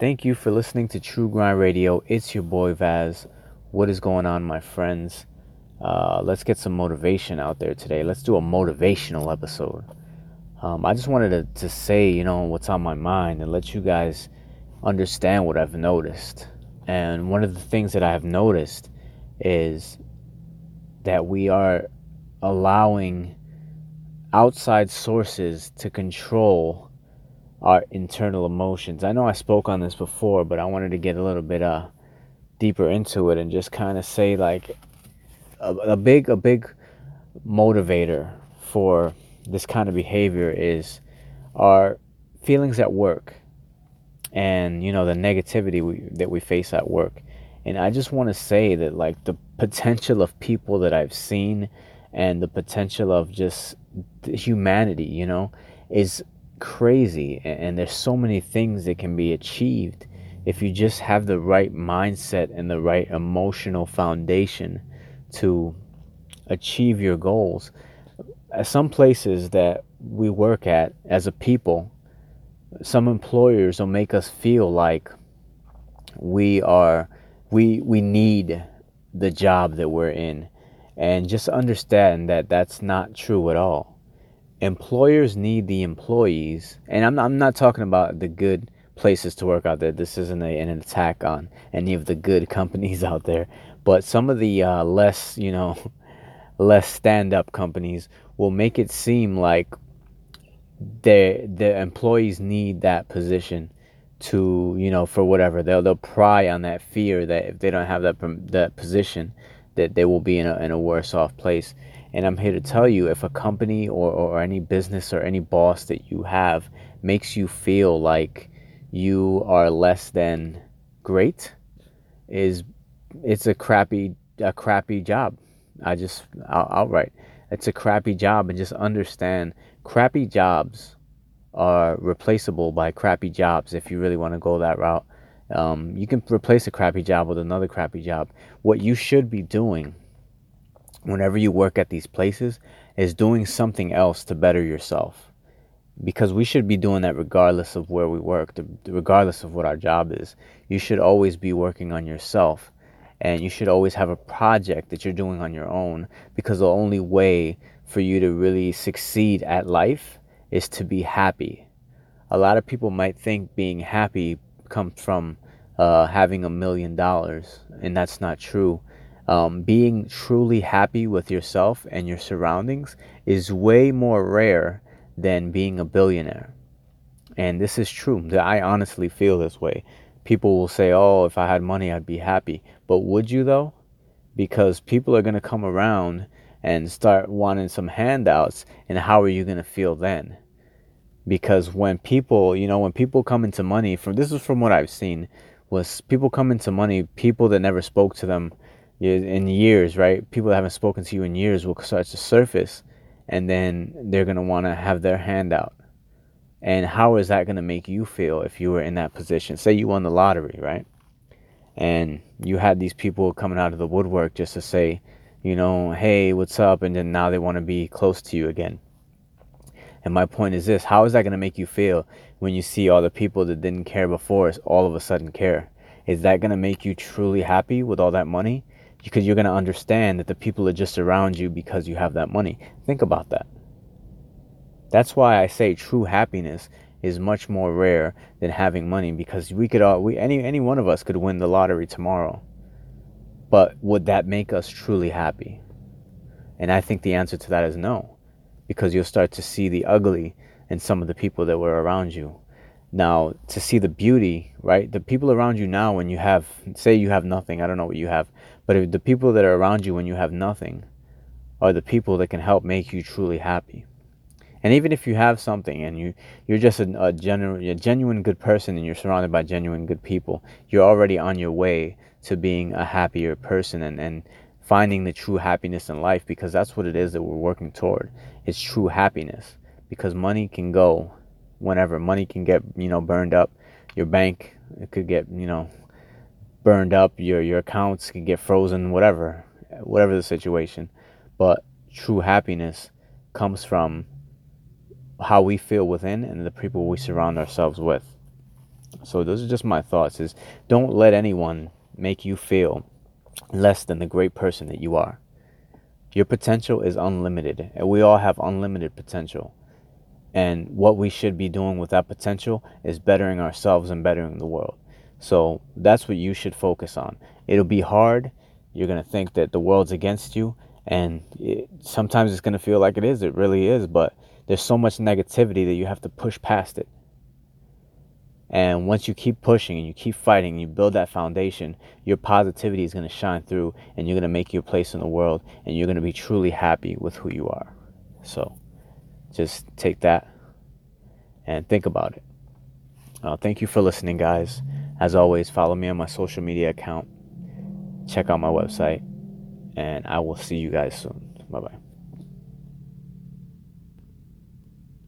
Thank you for listening to True Grind Radio. It's your boy Vaz. What is going on, my friends? Uh, let's get some motivation out there today. Let's do a motivational episode. Um, I just wanted to, to say, you know, what's on my mind and let you guys understand what I've noticed. And one of the things that I have noticed is that we are allowing outside sources to control our internal emotions. I know I spoke on this before, but I wanted to get a little bit uh deeper into it and just kind of say like a, a big a big motivator for this kind of behavior is our feelings at work and you know the negativity we, that we face at work and i just want to say that like the potential of people that i've seen and the potential of just humanity you know is crazy and there's so many things that can be achieved if you just have the right mindset and the right emotional foundation to achieve your goals. At some places that we work at as a people some employers will make us feel like we are we we need the job that we're in. And just understand that that's not true at all employers need the employees, and I'm, I'm not talking about the good places to work out there. This isn't a, an attack on any of the good companies out there, but some of the uh, less, you know, less stand-up companies will make it seem like their the employees need that position to you know for whatever they'll they'll pry on that fear that if they don't have that that position that they will be in a in a worse off place and I'm here to tell you if a company or, or any business or any boss that you have makes you feel like you are less than great, is it's a crappy a crappy job. I just outright it's a crappy job and just understand crappy jobs are replaceable by crappy jobs if you really want to go that route. Um, you can replace a crappy job with another crappy job. What you should be doing whenever you work at these places is doing something else to better yourself. Because we should be doing that regardless of where we work regardless of what our job is. You should always be working on yourself. And you should always have a project that you're doing on your own. Because the only way for you to really succeed at life is to be happy. A lot of people might think being happy comes from uh, having a million dollars and that's not true um, being truly happy with yourself and your surroundings is way more rare than being a billionaire. And this is true. I honestly feel this way. People will say, oh, if I had money, I'd be happy. But would you, though? Because people are going to come around and start wanting some handouts. And how are you going to feel then? Because when people, you know, when people come into money, from this is from what I've seen, was people come into money, people that never spoke to them in years, right? People that haven't spoken to you in years will start to surface, and then they're gonna want to have their hand out. And how is that gonna make you feel if you were in that position? Say you won the lottery, right? And you had these people coming out of the woodwork just to say, you know, hey, what's up? And then now they want to be close to you again. And my point is this how is that going to make you feel when you see all the people that didn't care before all of a sudden care? Is that going to make you truly happy with all that money? because you're going to understand that the people are just around you because you have that money. Think about that. That's why I say true happiness is much more rare than having money because we could all we any any one of us could win the lottery tomorrow. But would that make us truly happy? And I think the answer to that is no. Because you'll start to see the ugly in some of the people that were around you. Now, to see the beauty, right? The people around you now when you have say you have nothing, I don't know what you have, but the people that are around you when you have nothing are the people that can help make you truly happy. And even if you have something and you, you're just a, a, genuine, a genuine good person and you're surrounded by genuine good people, you're already on your way to being a happier person and, and finding the true happiness in life because that's what it is that we're working toward. It's true happiness because money can go whenever. Money can get, you know, burned up. Your bank, it could get, you know, burned up, your your accounts can get frozen, whatever, whatever the situation. But true happiness comes from how we feel within and the people we surround ourselves with. So those are just my thoughts is don't let anyone make you feel less than the great person that you are. Your potential is unlimited, and we all have unlimited potential. And what we should be doing with that potential is bettering ourselves and bettering the world. So that's what you should focus on. It'll be hard. You're going to think that the world's against you. And it, sometimes it's going to feel like it is. It really is. But there's so much negativity that you have to push past it. And once you keep pushing and you keep fighting and you build that foundation, your positivity is going to shine through and you're going to make your place in the world and you're going to be truly happy with who you are. So just take that and think about it. Uh, thank you for listening, guys. As always, follow me on my social media account. Check out my website. And I will see you guys soon. Bye bye.